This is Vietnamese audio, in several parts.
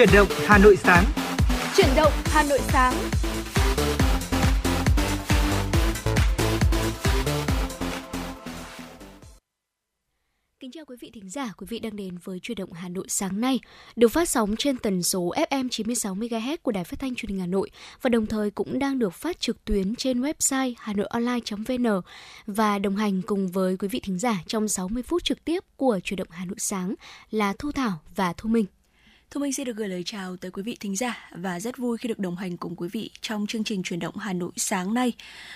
Chuyển động Hà Nội sáng. Chuyển động Hà Nội sáng. Kính chào quý vị thính giả, quý vị đang đến với Chuyển động Hà Nội sáng nay, được phát sóng trên tần số FM 96 MHz của Đài Phát thanh Truyền hình Hà Nội và đồng thời cũng đang được phát trực tuyến trên website hanoionline.vn và đồng hành cùng với quý vị thính giả trong 60 phút trực tiếp của Chuyển động Hà Nội sáng là Thu Thảo và Thu Minh. Thu Minh xin được gửi lời chào tới quý vị thính giả và rất vui khi được đồng hành cùng quý vị trong chương trình truyền động Hà Nội sáng nay.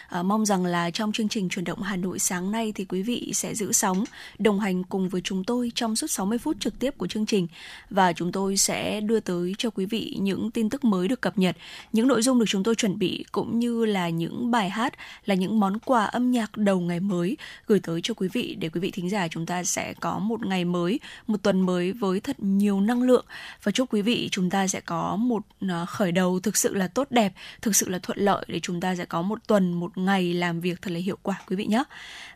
À, mong rằng là trong chương trình truyền động Hà Nội sáng nay thì quý vị sẽ giữ sóng, đồng hành cùng với chúng tôi trong suốt 60 phút trực tiếp của chương trình và chúng tôi sẽ đưa tới cho quý vị những tin tức mới được cập nhật, những nội dung được chúng tôi chuẩn bị cũng như là những bài hát, là những món quà âm nhạc đầu ngày mới gửi tới cho quý vị để quý vị thính giả chúng ta sẽ có một ngày mới, một tuần mới với thật nhiều năng lượng và chúc quý vị chúng ta sẽ có một à, khởi đầu thực sự là tốt đẹp, thực sự là thuận lợi để chúng ta sẽ có một tuần, một ngày làm việc thật là hiệu quả quý vị nhé.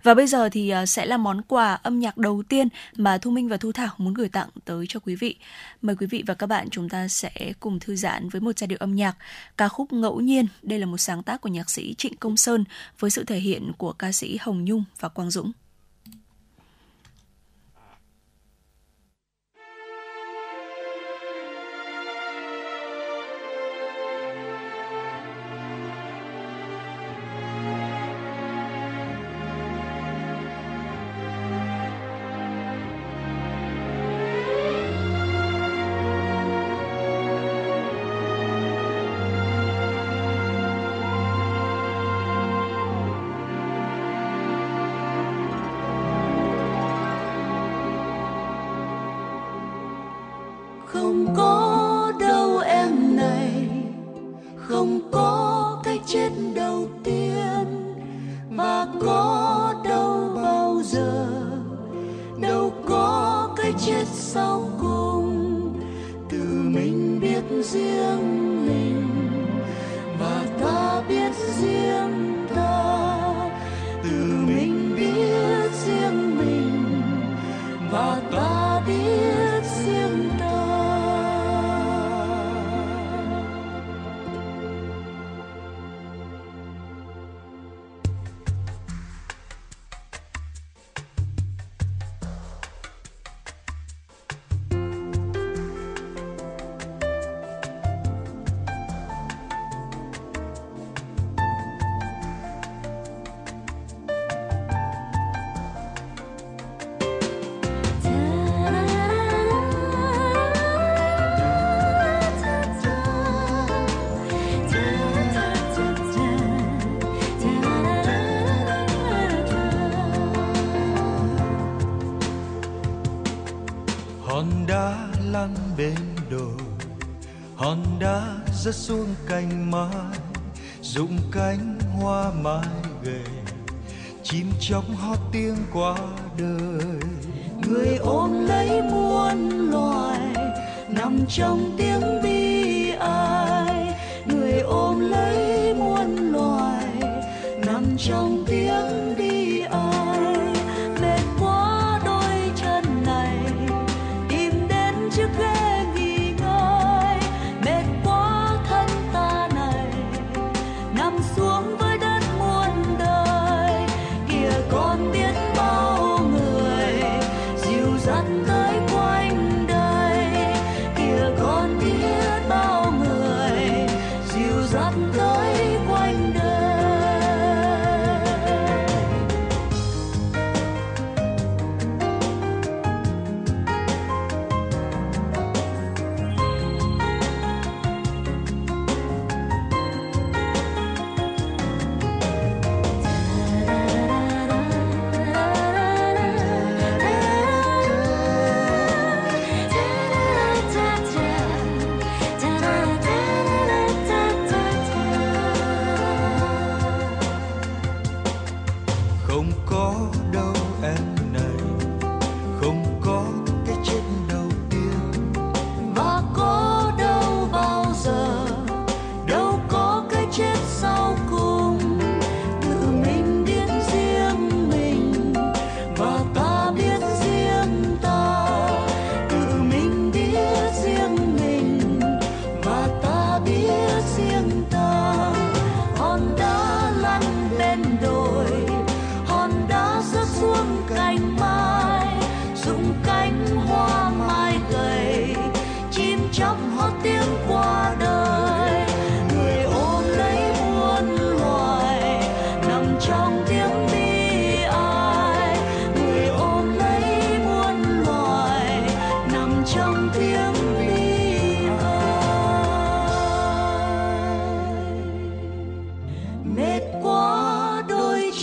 Và bây giờ thì à, sẽ là món quà âm nhạc đầu tiên mà Thu Minh và Thu Thảo muốn gửi tặng tới cho quý vị. Mời quý vị và các bạn chúng ta sẽ cùng thư giãn với một giai điệu âm nhạc ca khúc Ngẫu nhiên. Đây là một sáng tác của nhạc sĩ Trịnh Công Sơn với sự thể hiện của ca sĩ Hồng Nhung và Quang Dũng. Rớt xuống cành mai, rụng cánh hoa mai gầy chim chóc hót tiếng qua đời. Người ôm lấy muôn loài nằm trong tiếng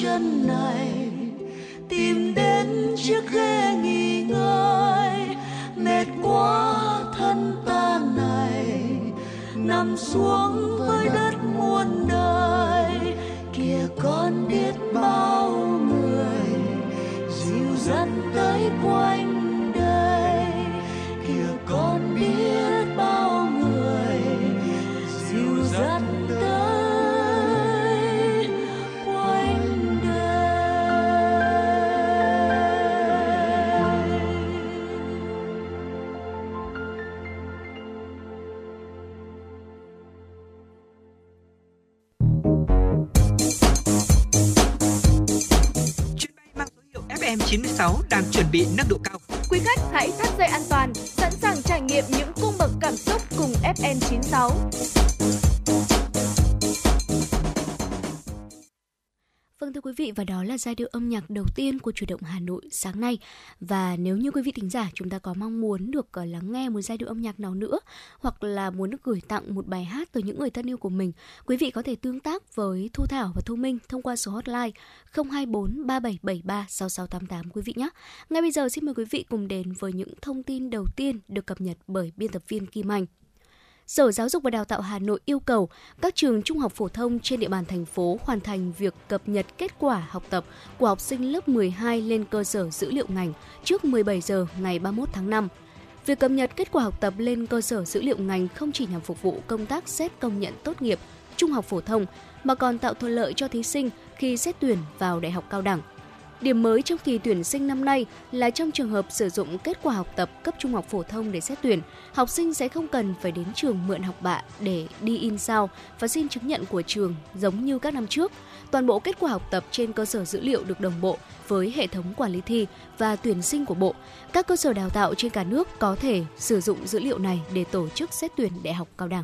chân này, tìm đến chiếc ghế nghỉ ngơi. Mệt quá thân ta này, nằm xuống với đất muôn đời. Kìa con biết bao người dịu dắt tới quanh 96 đang chuẩn bị nâng độ cao. Quý khách hãy thắt dây an toàn, sẵn sàng trải nghiệm những vị và đó là giai điệu âm nhạc đầu tiên của chủ động Hà Nội sáng nay và nếu như quý vị thính giả chúng ta có mong muốn được ờ, lắng nghe một giai điệu âm nhạc nào nữa, hoặc là muốn được gửi tặng một bài hát tới những người thân yêu của mình, quý vị có thể tương tác với Thu Thảo và Thu Minh thông qua số hotline 024 3773 6688 quý vị nhé. Ngay bây giờ xin mời quý vị cùng đến với những thông tin đầu tiên được cập nhật bởi biên tập viên Kim Anh. Sở Giáo dục và Đào tạo Hà Nội yêu cầu các trường trung học phổ thông trên địa bàn thành phố hoàn thành việc cập nhật kết quả học tập của học sinh lớp 12 lên cơ sở dữ liệu ngành trước 17 giờ ngày 31 tháng 5. Việc cập nhật kết quả học tập lên cơ sở dữ liệu ngành không chỉ nhằm phục vụ công tác xét công nhận tốt nghiệp trung học phổ thông, mà còn tạo thuận lợi cho thí sinh khi xét tuyển vào đại học cao đẳng. Điểm mới trong kỳ tuyển sinh năm nay là trong trường hợp sử dụng kết quả học tập cấp trung học phổ thông để xét tuyển, học sinh sẽ không cần phải đến trường mượn học bạ để đi in sao và xin chứng nhận của trường giống như các năm trước. Toàn bộ kết quả học tập trên cơ sở dữ liệu được đồng bộ với hệ thống quản lý thi và tuyển sinh của Bộ. Các cơ sở đào tạo trên cả nước có thể sử dụng dữ liệu này để tổ chức xét tuyển đại học cao đẳng.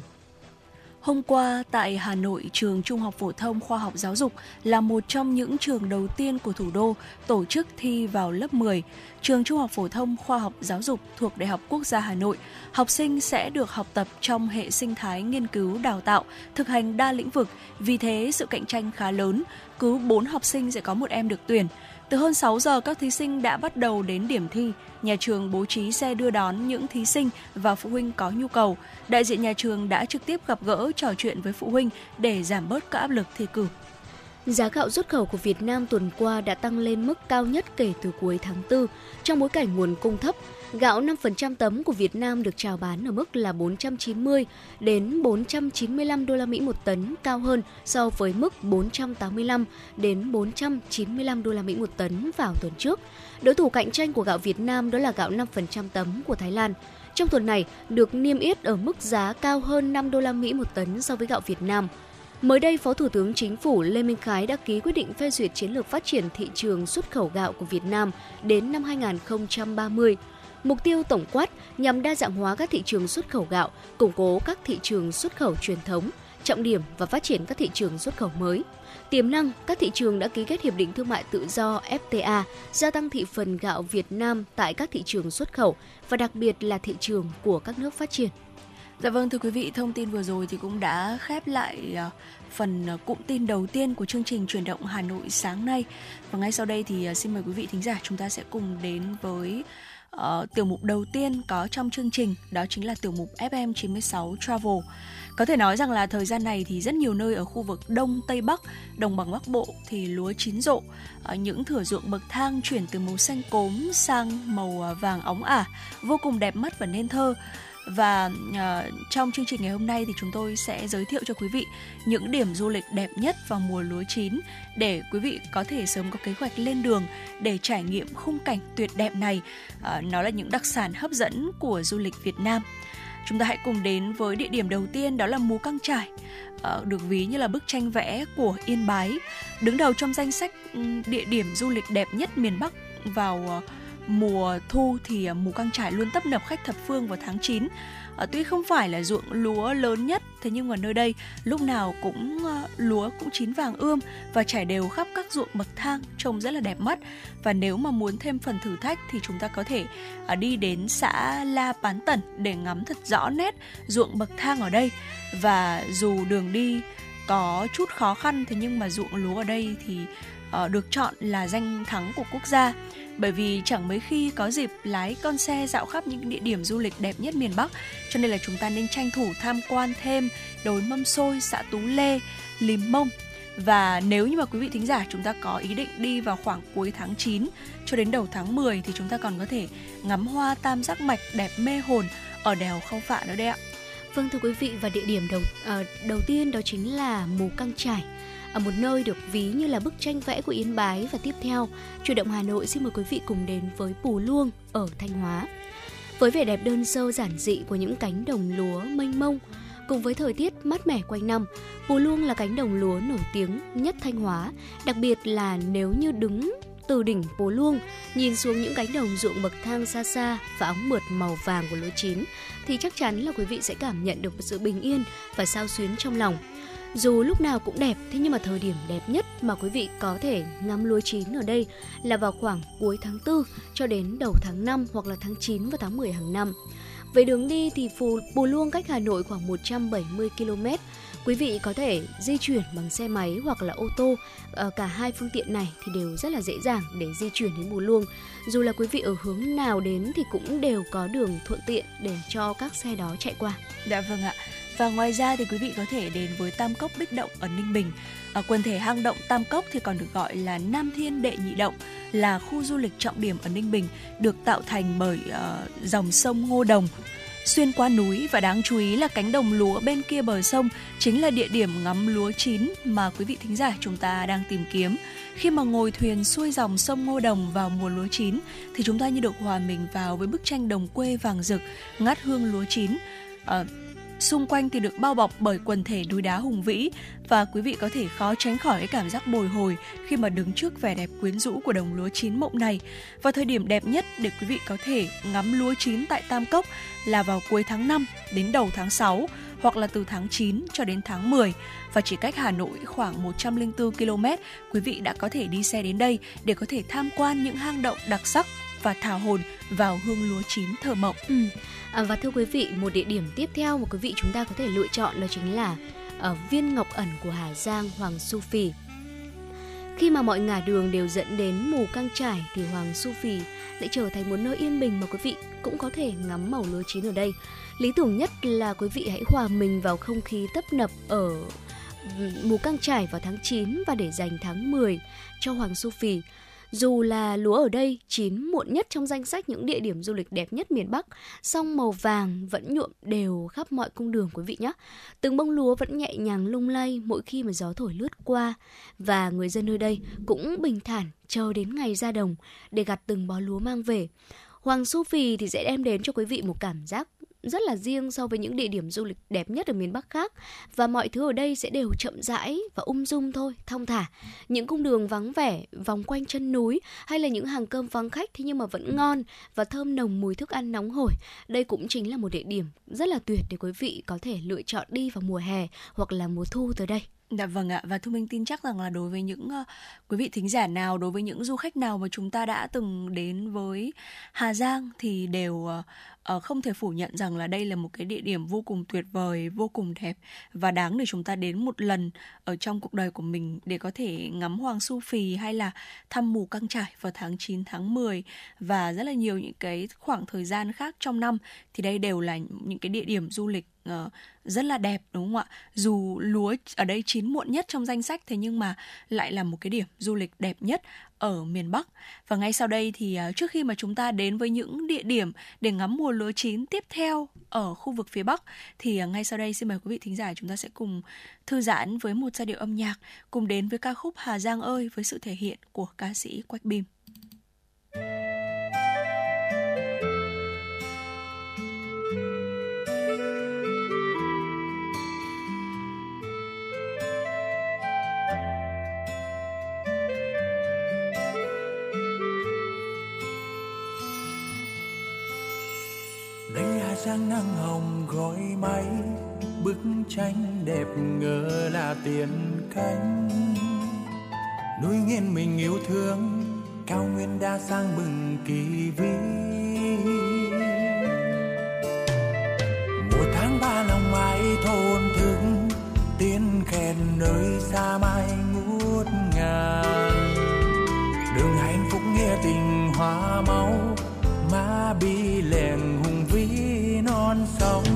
Hôm qua tại Hà Nội, trường Trung học phổ thông Khoa học Giáo dục là một trong những trường đầu tiên của thủ đô tổ chức thi vào lớp 10. Trường Trung học phổ thông Khoa học Giáo dục thuộc Đại học Quốc gia Hà Nội, học sinh sẽ được học tập trong hệ sinh thái nghiên cứu đào tạo, thực hành đa lĩnh vực, vì thế sự cạnh tranh khá lớn, cứ 4 học sinh sẽ có một em được tuyển. Từ hơn 6 giờ, các thí sinh đã bắt đầu đến điểm thi. Nhà trường bố trí xe đưa đón những thí sinh và phụ huynh có nhu cầu. Đại diện nhà trường đã trực tiếp gặp gỡ, trò chuyện với phụ huynh để giảm bớt các áp lực thi cử. Giá gạo xuất khẩu của Việt Nam tuần qua đã tăng lên mức cao nhất kể từ cuối tháng 4 trong bối cảnh nguồn cung thấp. Gạo 5% tấm của Việt Nam được chào bán ở mức là 490 đến 495 đô la Mỹ một tấn, cao hơn so với mức 485 đến 495 đô la Mỹ một tấn vào tuần trước. Đối thủ cạnh tranh của gạo Việt Nam đó là gạo 5% tấm của Thái Lan. Trong tuần này được niêm yết ở mức giá cao hơn 5 đô la Mỹ một tấn so với gạo Việt Nam. Mới đây, Phó Thủ tướng Chính phủ Lê Minh Khái đã ký quyết định phê duyệt chiến lược phát triển thị trường xuất khẩu gạo của Việt Nam đến năm 2030. Mục tiêu tổng quát nhằm đa dạng hóa các thị trường xuất khẩu gạo, củng cố các thị trường xuất khẩu truyền thống, trọng điểm và phát triển các thị trường xuất khẩu mới. Tiềm năng, các thị trường đã ký kết hiệp định thương mại tự do FTA, gia tăng thị phần gạo Việt Nam tại các thị trường xuất khẩu và đặc biệt là thị trường của các nước phát triển. Dạ vâng thưa quý vị, thông tin vừa rồi thì cũng đã khép lại à, phần à, cụm tin đầu tiên của chương trình chuyển động Hà Nội sáng nay. Và ngay sau đây thì à, xin mời quý vị thính giả chúng ta sẽ cùng đến với uh, tiểu mục đầu tiên có trong chương trình, đó chính là tiểu mục FM 96 Travel. Có thể nói rằng là thời gian này thì rất nhiều nơi ở khu vực Đông, Tây Bắc, Đồng bằng Bắc Bộ thì lúa chín rộ. Ờ, những thửa ruộng bậc thang chuyển từ màu xanh cốm sang màu vàng óng ả, vô cùng đẹp mắt và nên thơ và uh, trong chương trình ngày hôm nay thì chúng tôi sẽ giới thiệu cho quý vị những điểm du lịch đẹp nhất vào mùa lúa chín để quý vị có thể sớm có kế hoạch lên đường để trải nghiệm khung cảnh tuyệt đẹp này. Uh, nó là những đặc sản hấp dẫn của du lịch Việt Nam. Chúng ta hãy cùng đến với địa điểm đầu tiên đó là Mù Căng Trải, uh, được ví như là bức tranh vẽ của Yên Bái, đứng đầu trong danh sách địa điểm du lịch đẹp nhất miền Bắc vào mùa thu thì à, mù căng trải luôn tấp nập khách thập phương vào tháng 9 à, tuy không phải là ruộng lúa lớn nhất thế nhưng mà nơi đây lúc nào cũng uh, lúa cũng chín vàng ươm và trải đều khắp các ruộng bậc thang trông rất là đẹp mắt. Và nếu mà muốn thêm phần thử thách thì chúng ta có thể uh, đi đến xã La Pán Tẩn để ngắm thật rõ nét ruộng bậc thang ở đây. Và dù đường đi có chút khó khăn thế nhưng mà ruộng lúa ở đây thì uh, được chọn là danh thắng của quốc gia bởi vì chẳng mấy khi có dịp lái con xe dạo khắp những địa điểm du lịch đẹp nhất miền Bắc. Cho nên là chúng ta nên tranh thủ tham quan thêm đồi mâm xôi xã Tú Lê, Lìm Mông. Và nếu như mà quý vị thính giả chúng ta có ý định đi vào khoảng cuối tháng 9 cho đến đầu tháng 10 thì chúng ta còn có thể ngắm hoa tam giác mạch đẹp mê hồn ở đèo Khâu Phạ nữa đấy ạ. Vâng thưa quý vị và địa điểm đầu uh, đầu tiên đó chính là Mù Căng Trải ở một nơi được ví như là bức tranh vẽ của Yên Bái và tiếp theo, Chủ động Hà Nội xin mời quý vị cùng đến với Pù Luông ở Thanh Hóa. Với vẻ đẹp đơn sơ giản dị của những cánh đồng lúa mênh mông, cùng với thời tiết mát mẻ quanh năm, Pù Luông là cánh đồng lúa nổi tiếng nhất Thanh Hóa, đặc biệt là nếu như đứng từ đỉnh Pù Luông, nhìn xuống những cánh đồng ruộng bậc thang xa xa và óng mượt màu vàng của lúa chín, thì chắc chắn là quý vị sẽ cảm nhận được một sự bình yên và sao xuyến trong lòng. Dù lúc nào cũng đẹp, thế nhưng mà thời điểm đẹp nhất mà quý vị có thể ngắm lúa chín ở đây là vào khoảng cuối tháng 4 cho đến đầu tháng 5 hoặc là tháng 9 và tháng 10 hàng năm. Về đường đi thì Phù Bù Luông cách Hà Nội khoảng 170 km. Quý vị có thể di chuyển bằng xe máy hoặc là ô tô. Ờ, cả hai phương tiện này thì đều rất là dễ dàng để di chuyển đến Bù Luông. Dù là quý vị ở hướng nào đến thì cũng đều có đường thuận tiện để cho các xe đó chạy qua. Dạ vâng ạ. Và ngoài ra thì quý vị có thể đến với Tam Cốc Bích Động ở Ninh Bình. Ở quần thể hang động Tam Cốc thì còn được gọi là Nam Thiên Đệ Nhị Động, là khu du lịch trọng điểm ở Ninh Bình, được tạo thành bởi uh, dòng sông Ngô Đồng xuyên qua núi và đáng chú ý là cánh đồng lúa bên kia bờ sông chính là địa điểm ngắm lúa chín mà quý vị thính giả chúng ta đang tìm kiếm. Khi mà ngồi thuyền xuôi dòng sông Ngô Đồng vào mùa lúa chín thì chúng ta như được hòa mình vào với bức tranh đồng quê vàng rực, ngát hương lúa chín. À, xung quanh thì được bao bọc bởi quần thể núi đá hùng vĩ và quý vị có thể khó tránh khỏi cái cảm giác bồi hồi khi mà đứng trước vẻ đẹp quyến rũ của đồng lúa chín mộng này. Và thời điểm đẹp nhất để quý vị có thể ngắm lúa chín tại Tam Cốc là vào cuối tháng 5 đến đầu tháng 6 hoặc là từ tháng 9 cho đến tháng 10 và chỉ cách Hà Nội khoảng 104 km, quý vị đã có thể đi xe đến đây để có thể tham quan những hang động đặc sắc và thả hồn vào hương lúa chín thơ mộng. Ừ. À, và thưa quý vị, một địa điểm tiếp theo mà quý vị chúng ta có thể lựa chọn đó chính là ở viên ngọc ẩn của Hà Giang Hoàng Su Phi Khi mà mọi ngả đường đều dẫn đến mù căng trải thì Hoàng Su Phi lại trở thành một nơi yên bình mà quý vị cũng có thể ngắm màu lúa chín ở đây. Lý tưởng nhất là quý vị hãy hòa mình vào không khí tấp nập ở ừ, mù căng trải vào tháng 9 và để dành tháng 10 cho Hoàng Su Phi dù là lúa ở đây chín muộn nhất trong danh sách những địa điểm du lịch đẹp nhất miền Bắc, song màu vàng vẫn nhuộm đều khắp mọi cung đường quý vị nhé. Từng bông lúa vẫn nhẹ nhàng lung lay mỗi khi mà gió thổi lướt qua và người dân nơi đây cũng bình thản chờ đến ngày ra đồng để gặt từng bó lúa mang về. Hoàng Su Phi thì sẽ đem đến cho quý vị một cảm giác rất là riêng so với những địa điểm du lịch đẹp nhất ở miền Bắc khác và mọi thứ ở đây sẽ đều chậm rãi và ung dung thôi, thong thả. Những cung đường vắng vẻ, vòng quanh chân núi hay là những hàng cơm vắng khách thế nhưng mà vẫn ngon và thơm nồng mùi thức ăn nóng hổi. Đây cũng chính là một địa điểm rất là tuyệt để quý vị có thể lựa chọn đi vào mùa hè hoặc là mùa thu tới đây. Dạ vâng ạ và Thu Minh tin chắc rằng là đối với những uh, quý vị thính giả nào, đối với những du khách nào mà chúng ta đã từng đến với Hà Giang thì đều uh, uh, không thể phủ nhận rằng là đây là một cái địa điểm vô cùng tuyệt vời, vô cùng đẹp và đáng để chúng ta đến một lần ở trong cuộc đời của mình để có thể ngắm Hoàng Su Phì hay là thăm mù căng trải vào tháng 9 tháng 10 và rất là nhiều những cái khoảng thời gian khác trong năm. Thì đây đều là những cái địa điểm du lịch uh, rất là đẹp đúng không ạ? Dù lúa ở đây chín muộn nhất trong danh sách thế nhưng mà lại là một cái điểm du lịch đẹp nhất ở miền Bắc. Và ngay sau đây thì uh, trước khi mà chúng ta đến với những địa điểm để ngắm mùa lúa chín tiếp theo ở khu vực phía Bắc thì uh, ngay sau đây xin mời quý vị thính giả chúng ta sẽ cùng thư giãn với một giai điệu âm nhạc cùng đến với ca khúc Hà Giang ơi với sự thể hiện của ca sĩ Quách Bim. Sáng nắng hồng gói máy bức tranh đẹp ngỡ là tiền cánh. Núi nghiêng mình yêu thương cao nguyên đã sang bừng kỳ vĩ. Mùa tháng ba lòng mãi thôn thương, tiếng khen nơi xa mai ngút ngàn. Non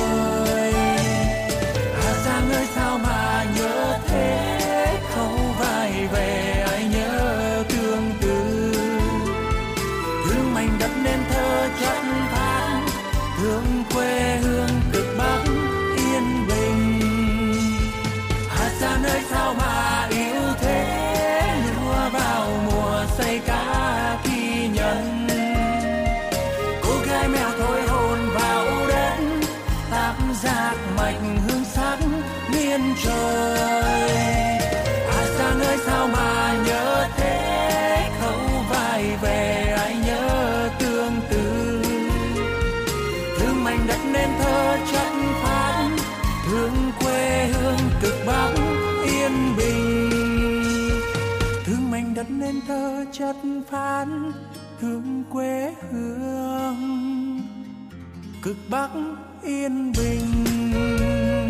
nghiêng chất hương thương quê hương cực bắc yên bình.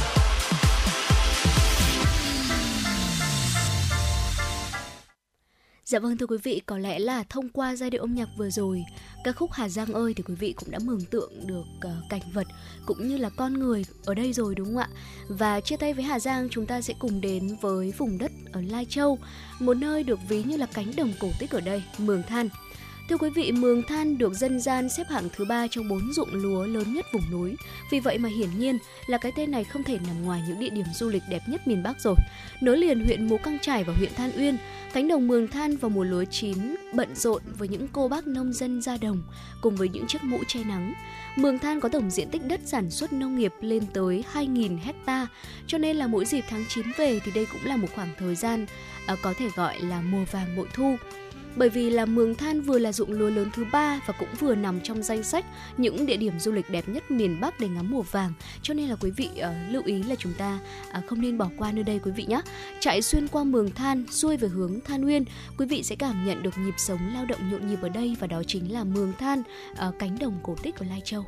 Dạ vâng thưa quý vị, có lẽ là thông qua giai điệu âm nhạc vừa rồi, ca khúc Hà Giang ơi thì quý vị cũng đã mường tượng được uh, cảnh vật cũng như là con người ở đây rồi đúng không ạ? Và chia tay với Hà Giang, chúng ta sẽ cùng đến với vùng đất ở Lai Châu, một nơi được ví như là cánh đồng cổ tích ở đây, Mường Than. Thưa quý vị, Mường Than được dân gian xếp hạng thứ ba trong bốn ruộng lúa lớn nhất vùng núi. Vì vậy mà hiển nhiên là cái tên này không thể nằm ngoài những địa điểm du lịch đẹp nhất miền Bắc rồi. Nối liền huyện Mù Căng Trải và huyện Than Uyên, cánh đồng Mường Than vào mùa lúa chín bận rộn với những cô bác nông dân ra đồng cùng với những chiếc mũ che nắng. Mường Than có tổng diện tích đất sản xuất nông nghiệp lên tới 2.000 hecta, cho nên là mỗi dịp tháng 9 về thì đây cũng là một khoảng thời gian à, có thể gọi là mùa vàng bội thu bởi vì là Mường Than vừa là dụng lúa lớn thứ ba và cũng vừa nằm trong danh sách những địa điểm du lịch đẹp nhất miền Bắc để ngắm mùa vàng. Cho nên là quý vị uh, lưu ý là chúng ta uh, không nên bỏ qua nơi đây quý vị nhé chạy xuyên qua Mường Than xuôi về hướng Than uyên quý vị sẽ cảm nhận được nhịp sống lao động nhộn nhịp ở đây và đó chính là Mường Than uh, cánh đồng cổ tích của Lai Châu.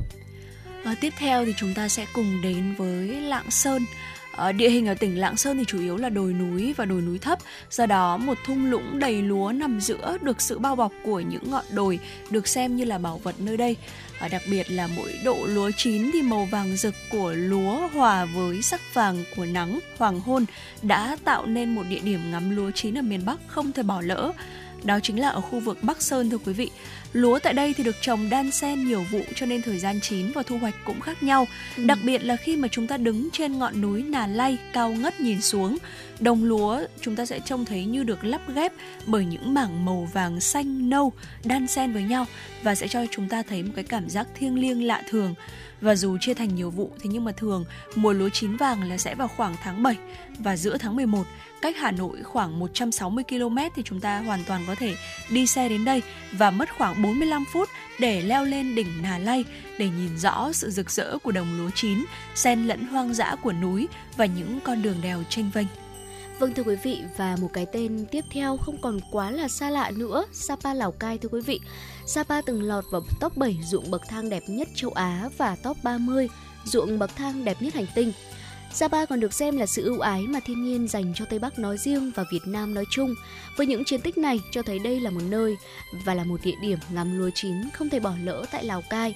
Và tiếp theo thì chúng ta sẽ cùng đến với Lạng Sơn. Ở địa hình ở tỉnh Lạng Sơn thì chủ yếu là đồi núi và đồi núi thấp, do đó một thung lũng đầy lúa nằm giữa được sự bao bọc của những ngọn đồi được xem như là bảo vật nơi đây. Và đặc biệt là mỗi độ lúa chín thì màu vàng rực của lúa hòa với sắc vàng của nắng hoàng hôn đã tạo nên một địa điểm ngắm lúa chín ở miền Bắc không thể bỏ lỡ. Đó chính là ở khu vực Bắc Sơn thưa quý vị. Lúa tại đây thì được trồng đan xen nhiều vụ cho nên thời gian chín và thu hoạch cũng khác nhau. Ừ. Đặc biệt là khi mà chúng ta đứng trên ngọn núi Nà Lay cao ngất nhìn xuống, đồng lúa chúng ta sẽ trông thấy như được lắp ghép bởi những mảng màu vàng xanh nâu đan xen với nhau và sẽ cho chúng ta thấy một cái cảm giác thiêng liêng lạ thường và dù chia thành nhiều vụ thì nhưng mà thường mùa lúa chín vàng là sẽ vào khoảng tháng 7 và giữa tháng 11 cách Hà Nội khoảng 160 km thì chúng ta hoàn toàn có thể đi xe đến đây và mất khoảng 45 phút để leo lên đỉnh Nà Lay để nhìn rõ sự rực rỡ của đồng lúa chín, xen lẫn hoang dã của núi và những con đường đèo tranh vênh. Vâng thưa quý vị và một cái tên tiếp theo không còn quá là xa lạ nữa, Sapa Lào Cai thưa quý vị. Sapa từng lọt vào top 7 ruộng bậc thang đẹp nhất châu Á và top 30 ruộng bậc thang đẹp nhất hành tinh. Sapa còn được xem là sự ưu ái mà thiên nhiên dành cho Tây Bắc nói riêng và Việt Nam nói chung. Với những chiến tích này cho thấy đây là một nơi và là một địa điểm ngắm lúa chín không thể bỏ lỡ tại Lào Cai.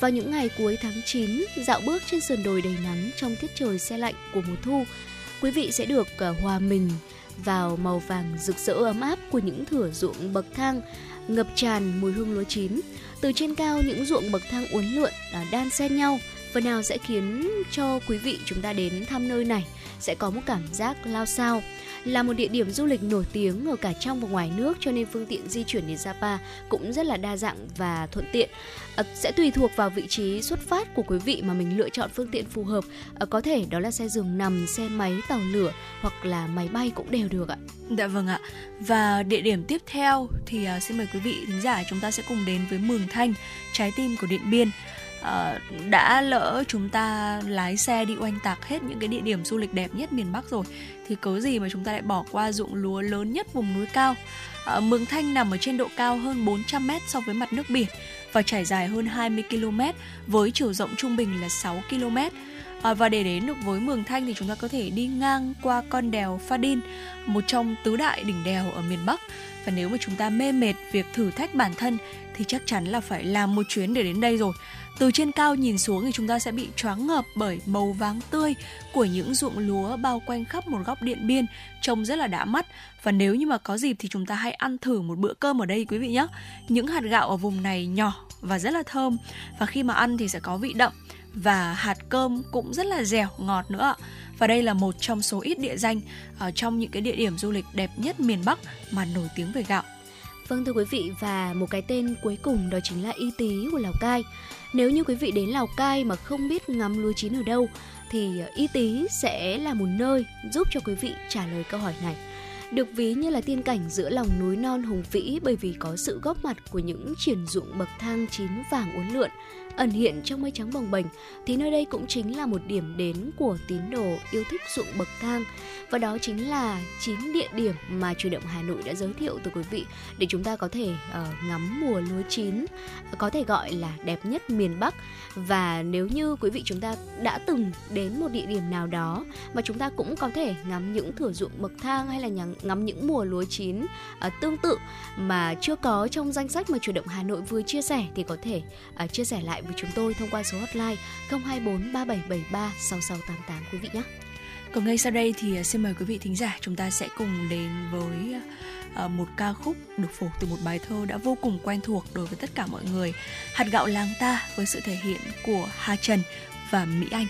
Vào những ngày cuối tháng 9, dạo bước trên sườn đồi đầy nắng trong tiết trời xe lạnh của mùa thu, quý vị sẽ được ờ, hòa mình vào màu vàng rực rỡ ấm áp của những thửa ruộng bậc thang ngập tràn mùi hương lúa chín. Từ trên cao những ruộng bậc thang uốn lượn ờ, đan xen nhau phần nào sẽ khiến cho quý vị chúng ta đến thăm nơi này sẽ có một cảm giác lao sao là một địa điểm du lịch nổi tiếng ở cả trong và ngoài nước cho nên phương tiện di chuyển đến Sapa cũng rất là đa dạng và thuận tiện. À, sẽ tùy thuộc vào vị trí xuất phát của quý vị mà mình lựa chọn phương tiện phù hợp. À, có thể đó là xe giường nằm, xe máy, tàu lửa hoặc là máy bay cũng đều được ạ. Dạ vâng ạ. Và địa điểm tiếp theo thì ờ, xin mời quý vị thính giả chúng ta sẽ cùng đến với Mường Thanh, trái tim của Điện Biên. Ờ, đã lỡ chúng ta lái xe đi oanh tạc hết những cái địa điểm du lịch đẹp nhất miền Bắc rồi thì cớ gì mà chúng ta lại bỏ qua ruộng lúa lớn nhất vùng núi cao. à, Mường Thanh nằm ở trên độ cao hơn 400 m so với mặt nước biển và trải dài hơn 20 km với chiều rộng trung bình là 6 km. À, và để đến được với Mường Thanh thì chúng ta có thể đi ngang qua con đèo Pha Đin, một trong tứ đại đỉnh đèo ở miền Bắc. Và nếu mà chúng ta mê mệt việc thử thách bản thân thì chắc chắn là phải làm một chuyến để đến đây rồi. Từ trên cao nhìn xuống thì chúng ta sẽ bị choáng ngợp bởi màu vàng tươi của những ruộng lúa bao quanh khắp một góc điện biên, trông rất là đã mắt. Và nếu như mà có dịp thì chúng ta hãy ăn thử một bữa cơm ở đây quý vị nhé. Những hạt gạo ở vùng này nhỏ và rất là thơm và khi mà ăn thì sẽ có vị đậm và hạt cơm cũng rất là dẻo ngọt nữa. Và đây là một trong số ít địa danh ở trong những cái địa điểm du lịch đẹp nhất miền Bắc mà nổi tiếng về gạo. Vâng thưa quý vị, và một cái tên cuối cùng đó chính là Y Tý của Lào Cai. Nếu như quý vị đến Lào Cai mà không biết ngắm lúa chín ở đâu, thì ờ, Y Tý sẽ là một nơi giúp cho quý vị trả lời câu hỏi này được ví như là tiên cảnh giữa lòng núi non hùng vĩ bởi vì có sự góp mặt của những triển ruộng bậc thang chín vàng uốn lượn ẩn hiện trong mây trắng bồng bềnh thì nơi đây cũng chính là một điểm đến của tín đồ yêu thích ruộng bậc thang. Và đó chính là chín địa điểm mà chủ động Hà Nội đã giới thiệu tới quý vị để chúng ta có thể uh, ngắm mùa lúa chín có thể gọi là đẹp nhất miền Bắc. Và nếu như quý vị chúng ta đã từng đến một địa điểm nào đó mà chúng ta cũng có thể ngắm những thửa ruộng bậc thang hay là ngắm những mùa lúa chín uh, tương tự mà chưa có trong danh sách mà chủ động Hà Nội vừa chia sẻ thì có thể uh, chia sẻ lại với chúng tôi thông qua số hotline 024 3773 6688 quý vị nhé. Còn ngay sau đây thì à, xin mời quý vị thính giả chúng ta sẽ cùng đến với à, một ca khúc được phổ từ một bài thơ đã vô cùng quen thuộc đối với tất cả mọi người, Hạt gạo làng ta với sự thể hiện của Hà Trần và Mỹ Anh.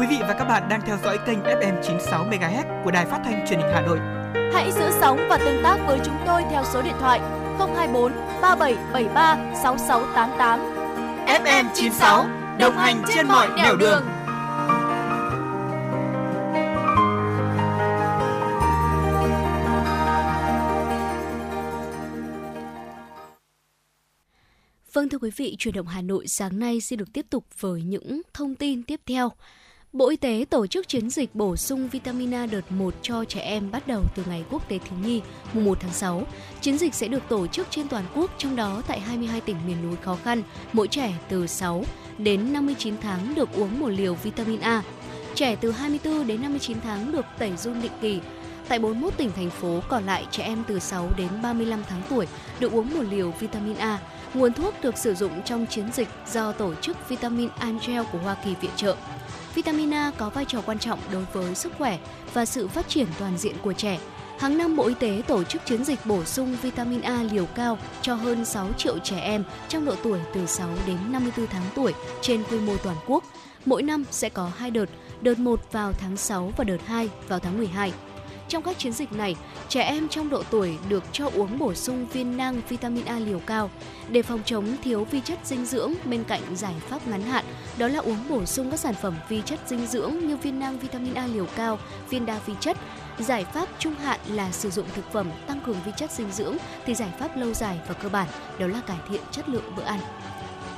Quý vị và các bạn đang theo dõi kênh FM 96 MHz của đài phát thanh truyền hình Hà Nội. Hãy giữ sóng và tương tác với chúng tôi theo số điện thoại 024 3773 6688. FM 96 đồng hành trên mọi nẻo đường. Vâng thưa quý vị, chuyển động Hà Nội sáng nay xin được tiếp tục với những thông tin tiếp theo. Bộ Y tế tổ chức chiến dịch bổ sung vitamin A đợt 1 cho trẻ em bắt đầu từ ngày Quốc tế Thiếu nhi mùng 1 tháng 6. Chiến dịch sẽ được tổ chức trên toàn quốc, trong đó tại 22 tỉnh miền núi khó khăn, mỗi trẻ từ 6 đến 59 tháng được uống một liều vitamin A. Trẻ từ 24 đến 59 tháng được tẩy run định kỳ. Tại 41 tỉnh thành phố còn lại, trẻ em từ 6 đến 35 tháng tuổi được uống một liều vitamin A. Nguồn thuốc được sử dụng trong chiến dịch do tổ chức Vitamin Angel của Hoa Kỳ viện trợ. Vitamin A có vai trò quan trọng đối với sức khỏe và sự phát triển toàn diện của trẻ. Hàng năm, Bộ Y tế tổ chức chiến dịch bổ sung vitamin A liều cao cho hơn 6 triệu trẻ em trong độ tuổi từ 6 đến 54 tháng tuổi trên quy mô toàn quốc. Mỗi năm sẽ có hai đợt, đợt 1 vào tháng 6 và đợt 2 vào tháng 12. Trong các chiến dịch này, trẻ em trong độ tuổi được cho uống bổ sung viên nang vitamin A liều cao để phòng chống thiếu vi chất dinh dưỡng bên cạnh giải pháp ngắn hạn đó là uống bổ sung các sản phẩm vi chất dinh dưỡng như viên nang vitamin A liều cao, viên đa vi chất. Giải pháp trung hạn là sử dụng thực phẩm tăng cường vi chất dinh dưỡng thì giải pháp lâu dài và cơ bản đó là cải thiện chất lượng bữa ăn.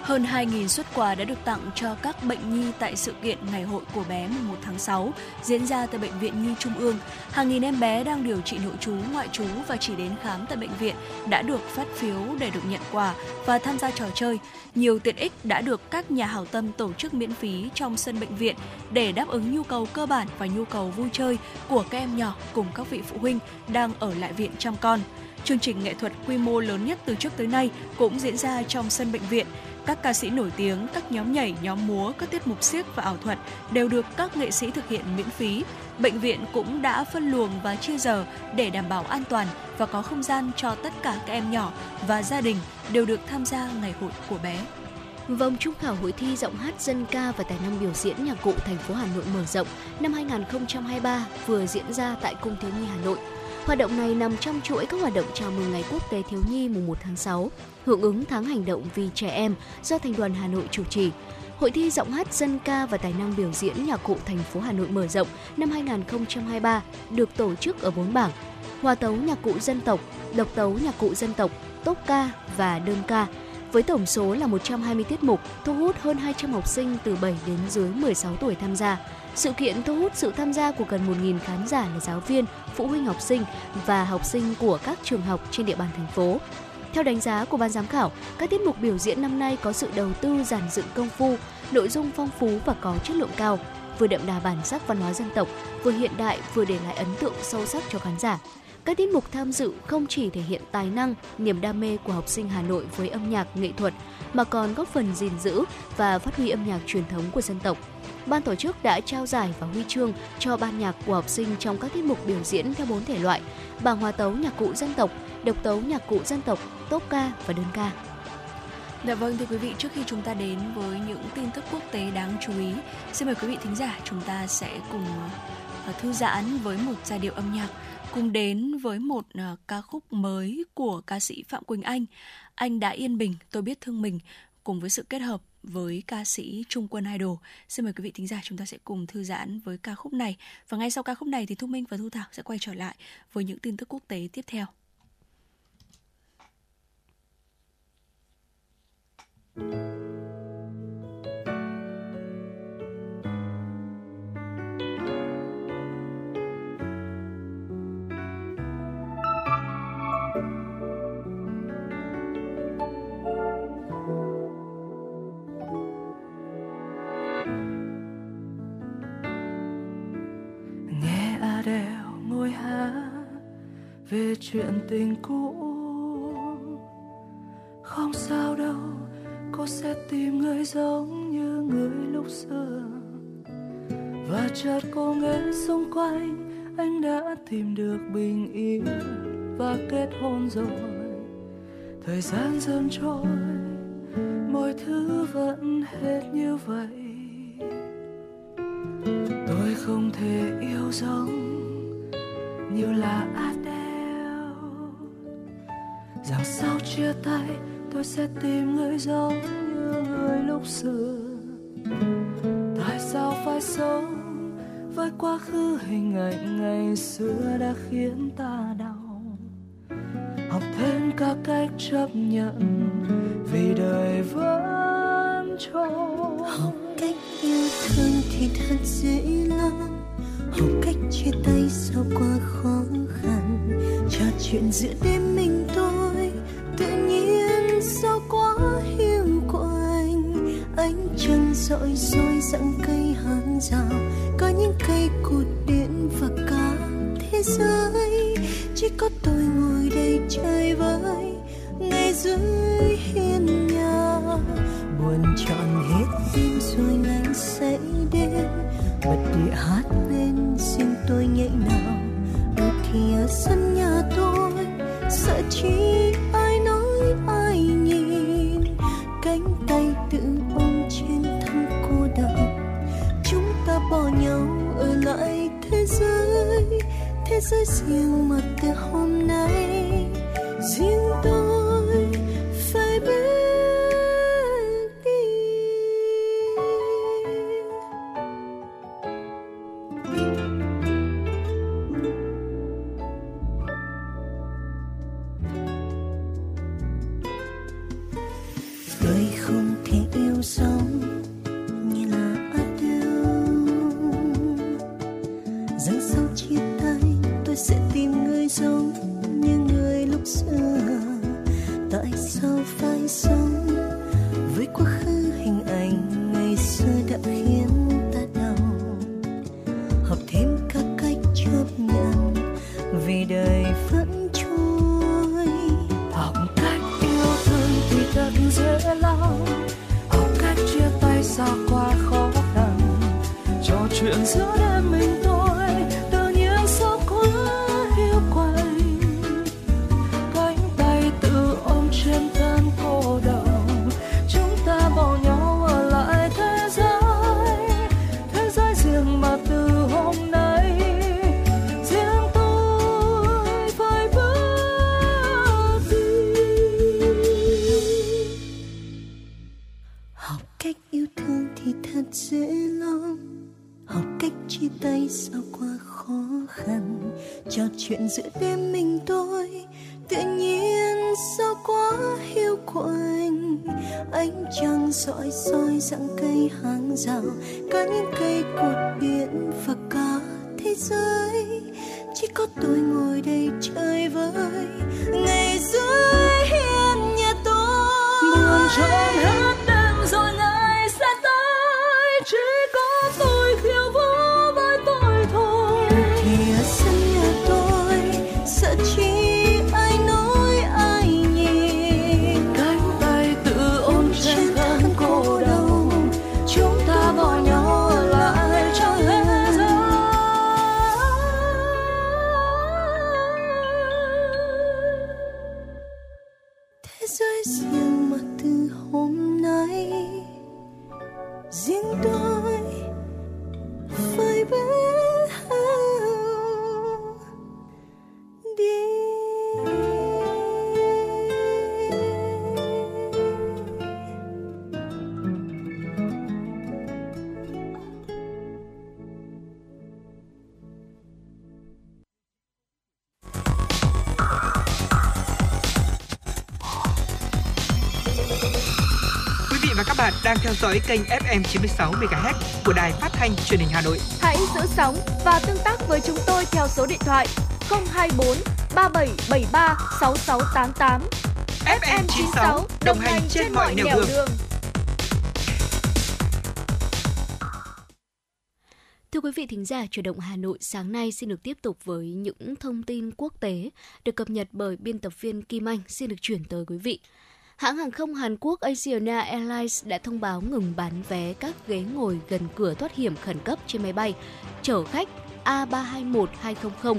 Hơn 2.000 xuất quà đã được tặng cho các bệnh nhi tại sự kiện Ngày hội của bé 1 tháng 6 diễn ra tại Bệnh viện Nhi Trung ương. Hàng nghìn em bé đang điều trị nội trú, ngoại trú và chỉ đến khám tại bệnh viện đã được phát phiếu để được nhận quà và tham gia trò chơi. Nhiều tiện ích đã được các nhà hảo tâm tổ chức miễn phí trong sân bệnh viện để đáp ứng nhu cầu cơ bản và nhu cầu vui chơi của các em nhỏ cùng các vị phụ huynh đang ở lại viện chăm con. Chương trình nghệ thuật quy mô lớn nhất từ trước tới nay cũng diễn ra trong sân bệnh viện các ca sĩ nổi tiếng, các nhóm nhảy, nhóm múa, các tiết mục siếc và ảo thuật đều được các nghệ sĩ thực hiện miễn phí. Bệnh viện cũng đã phân luồng và chia giờ để đảm bảo an toàn và có không gian cho tất cả các em nhỏ và gia đình đều được tham gia ngày hội của bé. Vòng trung khảo hội thi giọng hát dân ca và tài năng biểu diễn nhạc cụ thành phố Hà Nội mở rộng năm 2023 vừa diễn ra tại Cung Thiếu Nhi Hà Nội. Hoạt động này nằm trong chuỗi các hoạt động chào mừng Ngày Quốc tế Thiếu nhi mùng 1 tháng 6, hưởng ứng tháng hành động vì trẻ em do Thành đoàn Hà Nội chủ trì. Hội thi giọng hát dân ca và tài năng biểu diễn nhạc cụ thành phố Hà Nội mở rộng năm 2023 được tổ chức ở bốn bảng: hòa tấu nhạc cụ dân tộc, độc tấu nhạc cụ dân tộc, tốp ca và đơn ca. Với tổng số là 120 tiết mục, thu hút hơn 200 học sinh từ 7 đến dưới 16 tuổi tham gia. Sự kiện thu hút sự tham gia của gần 1.000 khán giả là giáo viên, phụ huynh học sinh và học sinh của các trường học trên địa bàn thành phố. Theo đánh giá của ban giám khảo, các tiết mục biểu diễn năm nay có sự đầu tư giản dựng công phu, nội dung phong phú và có chất lượng cao, vừa đậm đà bản sắc văn hóa dân tộc, vừa hiện đại vừa để lại ấn tượng sâu sắc cho khán giả. Các tiết mục tham dự không chỉ thể hiện tài năng, niềm đam mê của học sinh Hà Nội với âm nhạc nghệ thuật mà còn góp phần gìn giữ và phát huy âm nhạc truyền thống của dân tộc. Ban tổ chức đã trao giải và huy chương cho ban nhạc của học sinh trong các tiết mục biểu diễn theo bốn thể loại: bảng hòa tấu nhạc cụ dân tộc, độc tấu nhạc cụ dân tộc, tốp ca và đơn ca. Dạ vâng thưa quý vị, trước khi chúng ta đến với những tin tức quốc tế đáng chú ý, xin mời quý vị thính giả chúng ta sẽ cùng à, thư giãn với một giai điệu âm nhạc cùng đến với một uh, ca khúc mới của ca sĩ Phạm Quỳnh Anh. Anh đã yên bình, tôi biết thương mình cùng với sự kết hợp với ca sĩ Trung Quân Idol. Xin mời quý vị thính giả chúng ta sẽ cùng thư giãn với ca khúc này. Và ngay sau ca khúc này thì Thu Minh và Thu Thảo sẽ quay trở lại với những tin tức quốc tế tiếp theo. thank you về chuyện tình cũ. Không sao đâu, cô sẽ tìm người giống như người lúc xưa. Và chợt cô nghe xung quanh, anh đã tìm được bình yên và kết hôn rồi. Thời gian dần trôi, mọi thứ vẫn hết như vậy. Tôi không thể yêu giống như là Adele rằng sau chia tay, tôi sẽ tìm người giống như người lúc xưa. Tại sao phải sống với quá khứ hình ảnh ngày xưa đã khiến ta đau? Học thêm cả cách chấp nhận vì đời vẫn trôi. Học cách yêu thương thì thật dễ lắm. Học cách chia tay sau quá khó khăn. Trò chuyện giữa đêm dưới hiên nhà. Buồn trọn hết tim rồi anh sẽ đến. Bật địa hát dõi kênh FM 96 MHz của đài phát thanh truyền hình Hà Nội. Hãy giữ sóng và tương tác với chúng tôi theo số điện thoại 024 3773 6688. FM 96 đồng hành trên mọi nẻo đường. Thưa quý vị thính giả, chuyển động Hà Nội sáng nay xin được tiếp tục với những thông tin quốc tế được cập nhật bởi biên tập viên Kim Anh xin được chuyển tới quý vị. Hãng hàng không Hàn Quốc Asiana Airlines đã thông báo ngừng bán vé các ghế ngồi gần cửa thoát hiểm khẩn cấp trên máy bay chở khách A321-200.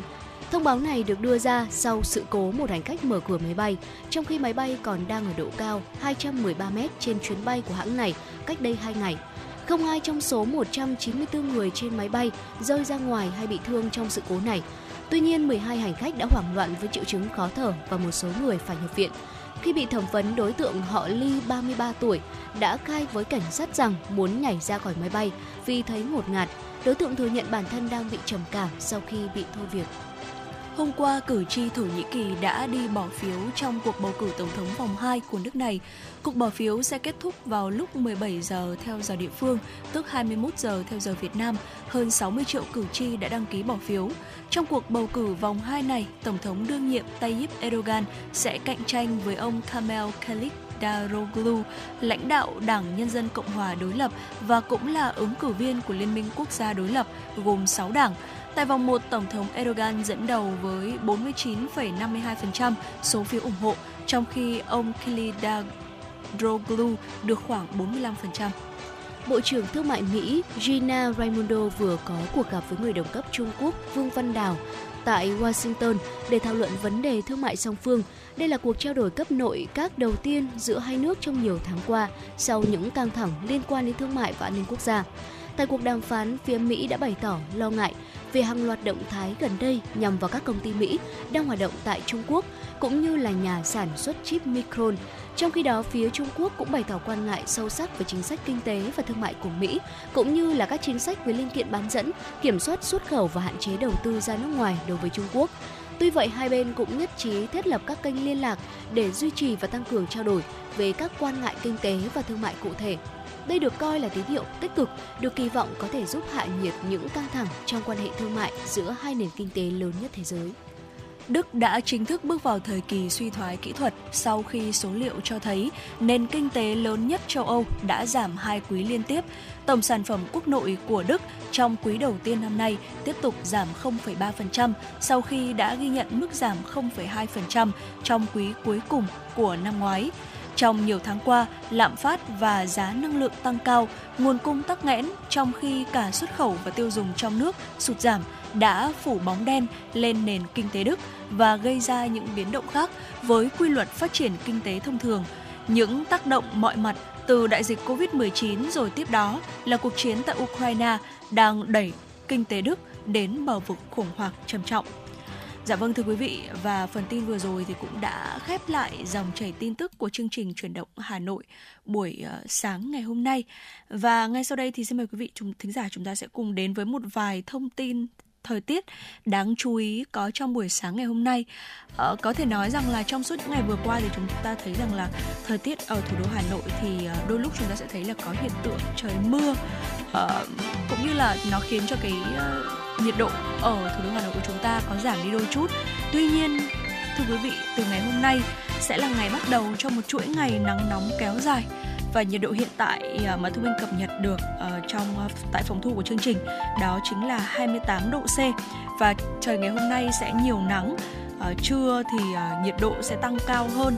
Thông báo này được đưa ra sau sự cố một hành khách mở cửa máy bay, trong khi máy bay còn đang ở độ cao 213 m trên chuyến bay của hãng này cách đây 2 ngày. Không ai trong số 194 người trên máy bay rơi ra ngoài hay bị thương trong sự cố này. Tuy nhiên, 12 hành khách đã hoảng loạn với triệu chứng khó thở và một số người phải nhập viện. Khi bị thẩm vấn, đối tượng họ Ly 33 tuổi đã khai với cảnh sát rằng muốn nhảy ra khỏi máy bay vì thấy ngột ngạt. Đối tượng thừa nhận bản thân đang bị trầm cảm sau khi bị thôi việc. Hôm qua, cử tri Thổ Nhĩ Kỳ đã đi bỏ phiếu trong cuộc bầu cử tổng thống vòng 2 của nước này. Cuộc bỏ phiếu sẽ kết thúc vào lúc 17 giờ theo giờ địa phương, tức 21 giờ theo giờ Việt Nam. Hơn 60 triệu cử tri đã đăng ký bỏ phiếu. Trong cuộc bầu cử vòng 2 này, Tổng thống đương nhiệm Tayyip Erdogan sẽ cạnh tranh với ông Kamel Kılıçdaroğlu, lãnh đạo Đảng Nhân dân Cộng hòa đối lập và cũng là ứng cử viên của Liên minh Quốc gia đối lập gồm 6 đảng. Tại vòng 1, Tổng thống Erdogan dẫn đầu với 49,52% số phiếu ủng hộ, trong khi ông Kılıçdaroğlu được khoảng 45%. Bộ trưởng Thương mại Mỹ Gina Raimondo vừa có cuộc gặp với người đồng cấp Trung Quốc Vương Văn Đào tại Washington để thảo luận vấn đề thương mại song phương. Đây là cuộc trao đổi cấp nội các đầu tiên giữa hai nước trong nhiều tháng qua sau những căng thẳng liên quan đến thương mại và an ninh quốc gia. Tại cuộc đàm phán, phía Mỹ đã bày tỏ lo ngại về hàng loạt động thái gần đây nhằm vào các công ty Mỹ đang hoạt động tại Trung Quốc, cũng như là nhà sản xuất chip Micron. Trong khi đó, phía Trung Quốc cũng bày tỏ quan ngại sâu sắc về chính sách kinh tế và thương mại của Mỹ, cũng như là các chính sách về linh kiện bán dẫn, kiểm soát xuất khẩu và hạn chế đầu tư ra nước ngoài đối với Trung Quốc. Tuy vậy, hai bên cũng nhất trí thiết lập các kênh liên lạc để duy trì và tăng cường trao đổi về các quan ngại kinh tế và thương mại cụ thể. Đây được coi là tín hiệu tích cực, được kỳ vọng có thể giúp hạ nhiệt những căng thẳng trong quan hệ thương mại giữa hai nền kinh tế lớn nhất thế giới. Đức đã chính thức bước vào thời kỳ suy thoái kỹ thuật sau khi số liệu cho thấy nền kinh tế lớn nhất châu Âu đã giảm hai quý liên tiếp. Tổng sản phẩm quốc nội của Đức trong quý đầu tiên năm nay tiếp tục giảm 0,3% sau khi đã ghi nhận mức giảm 0,2% trong quý cuối cùng của năm ngoái. Trong nhiều tháng qua, lạm phát và giá năng lượng tăng cao, nguồn cung tắc nghẽn trong khi cả xuất khẩu và tiêu dùng trong nước sụt giảm đã phủ bóng đen lên nền kinh tế Đức và gây ra những biến động khác với quy luật phát triển kinh tế thông thường. Những tác động mọi mặt từ đại dịch Covid-19 rồi tiếp đó là cuộc chiến tại Ukraine đang đẩy kinh tế Đức đến bờ vực khủng hoảng trầm trọng. Dạ vâng thưa quý vị, và phần tin vừa rồi thì cũng đã khép lại dòng chảy tin tức của chương trình chuyển động Hà Nội buổi ờ, sáng ngày hôm nay. Và ngay sau đây thì xin mời quý vị, chúng thính giả chúng ta sẽ cùng đến với một vài thông tin thời tiết đáng chú ý có trong buổi sáng ngày hôm nay. Ờ, có thể nói rằng là trong suốt những ngày vừa qua thì chúng ta thấy rằng là thời tiết ở thủ đô Hà Nội thì ờ, đôi lúc chúng ta sẽ thấy là có hiện tượng trời mưa ờ, cũng như là nó khiến cho cái uh, nhiệt độ ở thủ đô Hà Nội của chúng ta có giảm đi đôi chút. Tuy nhiên thưa quý vị, từ ngày hôm nay sẽ là ngày bắt đầu cho một chuỗi ngày nắng nóng kéo dài và nhiệt độ hiện tại à, mà Thu Minh cập nhật được ờ, trong ờ, tại phòng thu của chương trình đó chính là 28 độ C. Và trời ngày hôm nay sẽ nhiều nắng ờ, trưa thì nhiệt độ sẽ tăng cao hơn.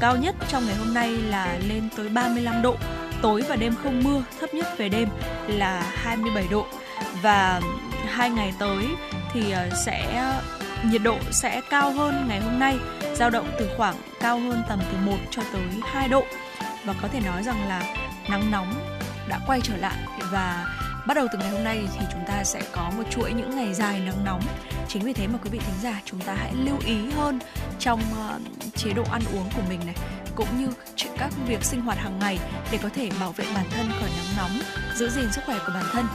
Cao nhất trong ngày hôm nay là lên tới 35 độ. Tối và đêm không mưa, thấp nhất về đêm là 27 độ. Và hai ngày tới thì sẽ, nhiệt độ sẽ cao hơn ngày hôm nay dao động từ khoảng cao hơn tầm từ 1 cho tới 2 độ và có thể nói rằng là nắng nóng đã quay trở lại. Và bắt đầu từ ngày hôm nay thì chúng ta sẽ có một chuỗi những ngày dài nắng nóng. Chính vì thế mà quý vị thính giả chúng ta hãy lưu ý hơn trong uh, chế độ ăn uống của mình này cũng như các việc sinh hoạt hàng ngày để có thể bảo vệ bản thân khỏi nắng nóng giữ gìn sức khỏe của bản thân.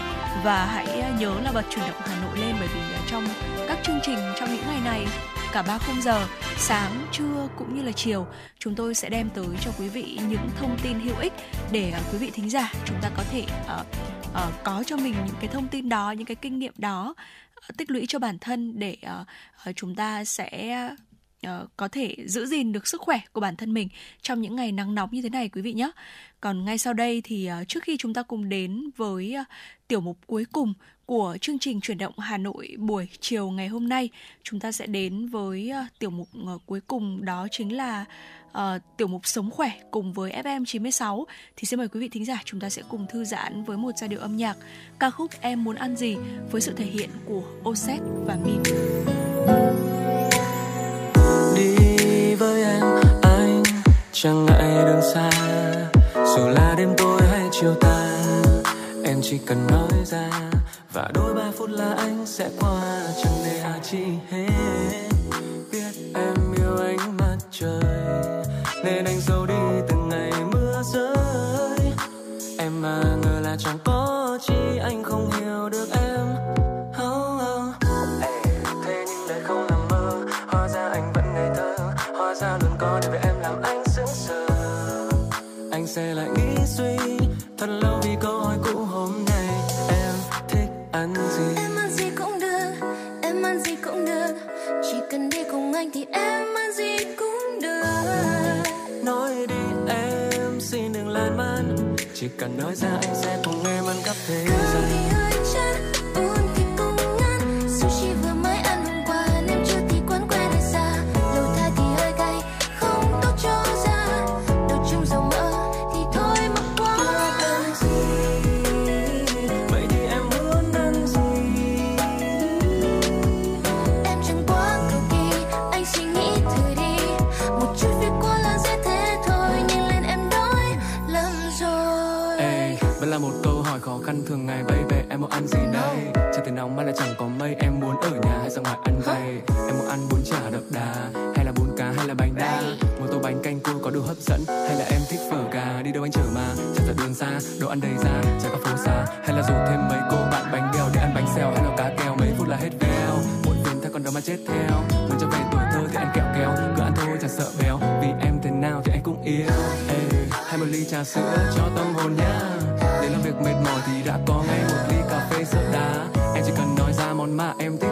Và hãy ờ, nhớ là bật chuyển động Hà Nội lên bởi vì ờ, trong các chương trình trong những ngày này cả ba khung giờ sáng, trưa cũng như là chiều chúng tôi sẽ đem tới cho quý vị những thông tin hữu ích để uh, quý vị thính giả chúng ta có thể uh, uh, có cho mình những cái thông tin đó, những cái kinh nghiệm đó uh, tích lũy cho bản thân để uh, uh, chúng ta sẽ uh, có thể giữ gìn được sức khỏe của bản thân mình trong những ngày nắng nóng như thế này quý vị nhé. Còn ngay sau đây thì uh, trước khi chúng ta cùng đến với uh, tiểu mục cuối cùng của chương trình chuyển động Hà Nội buổi chiều ngày hôm nay, chúng ta sẽ đến với uh, tiểu mục uh, cuối cùng đó chính là uh, tiểu mục sống khỏe cùng với FM 96 thì xin mời quý vị thính giả chúng ta sẽ cùng thư giãn với một giai điệu âm nhạc ca khúc Em muốn ăn gì với sự thể hiện của Oset và Min. Đi với em anh chẳng ngại đường xa. Dù là đêm tối hay chiều tàn em chỉ cần nói ra. Và đôi ba phút là anh sẽ qua chẳng để hà chi hết. Chỉ cần nói ra anh sẽ cùng em ăn cắp thế giới. Thường ngày baby em muốn ăn gì đây? Trời thì nóng mà lại chẳng có mây em muốn ở nhà hay ra ngoài ăn vầy em muốn ăn bún chả đậm đà hay là bún cá hay là bánh đa? Một tô bánh canh cua có đủ hấp dẫn hay là em thích phở gà? Đi đâu anh chở mà? Chẳng sợ đường xa đồ ăn đầy ra chẳng có phố xa. Hay là rủ thêm mấy cô bạn bánh bèo để ăn bánh xèo hay là cá kèo mấy phút là hết veo muộn phiền theo con đâu mà chết theo. Muốn cho về tuổi thơ thì anh kẹo kéo cứ ăn thôi chẳng sợ béo. Vì em thế nào thì anh cũng yêu. Ê, hay một ly trà sữa cho tâm hồn nhá thực mệt mỏi thì đã có ngay một ly cà phê sữa đá. Em chỉ cần nói ra món mà em thích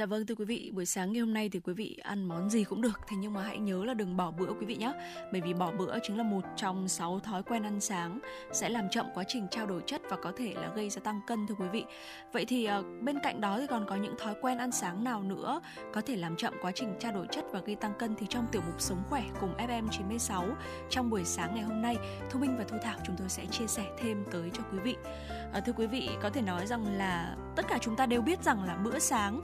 Dạ vâng thưa quý vị, buổi sáng ngày hôm nay thì quý vị ăn món gì cũng được. Thế nhưng mà hãy nhớ là đừng bỏ bữa quý vị nhé Bởi vì bỏ bữa chính là một trong 6 thói quen ăn sáng Sẽ làm chậm quá trình trao đổi chất và có thể là gây ra tăng cân thưa quý vị. Vậy thì ờ, bên cạnh đó thì còn có những thói quen ăn sáng nào nữa Có thể làm chậm quá trình trao đổi chất và gây tăng cân Thì trong tiểu mục Sống Khỏe cùng FM96 Trong buổi sáng ngày hôm nay Thu Minh và Thu Thảo chúng tôi sẽ chia sẻ thêm tới cho quý vị. À, thưa quý vị, có thể nói rằng là tất cả chúng ta đều biết rằng là bữa sáng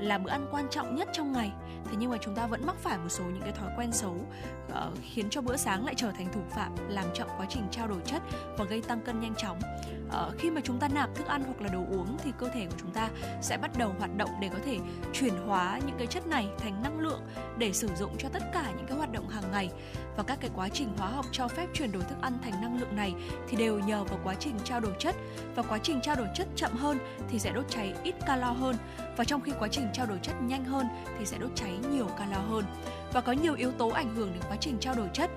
là bữa ăn quan trọng nhất trong ngày. Thế nhưng mà chúng ta vẫn mắc phải một số những cái thói quen xấu uh, khiến cho bữa sáng lại trở thành thủ phạm làm chậm quá trình trao đổi chất và gây tăng cân nhanh chóng. Uh, khi mà chúng ta nạp thức ăn hoặc là đồ uống thì cơ thể của chúng ta sẽ bắt đầu hoạt động để có thể chuyển hóa những cái chất này thành năng lượng để sử dụng cho tất cả những cái hoạt động hàng ngày và các cái quá trình hóa học cho phép chuyển đổi thức ăn thành năng lượng này thì đều nhờ vào quá trình trao đổi chất và quá trình trao đổi chất chậm hơn thì sẽ đốt cháy ít calo hơn và trong khi quá trình trao đổi chất nhanh hơn thì sẽ đốt cháy nhiều calo hơn và có nhiều yếu tố ảnh hưởng đến quá trình trao đổi chất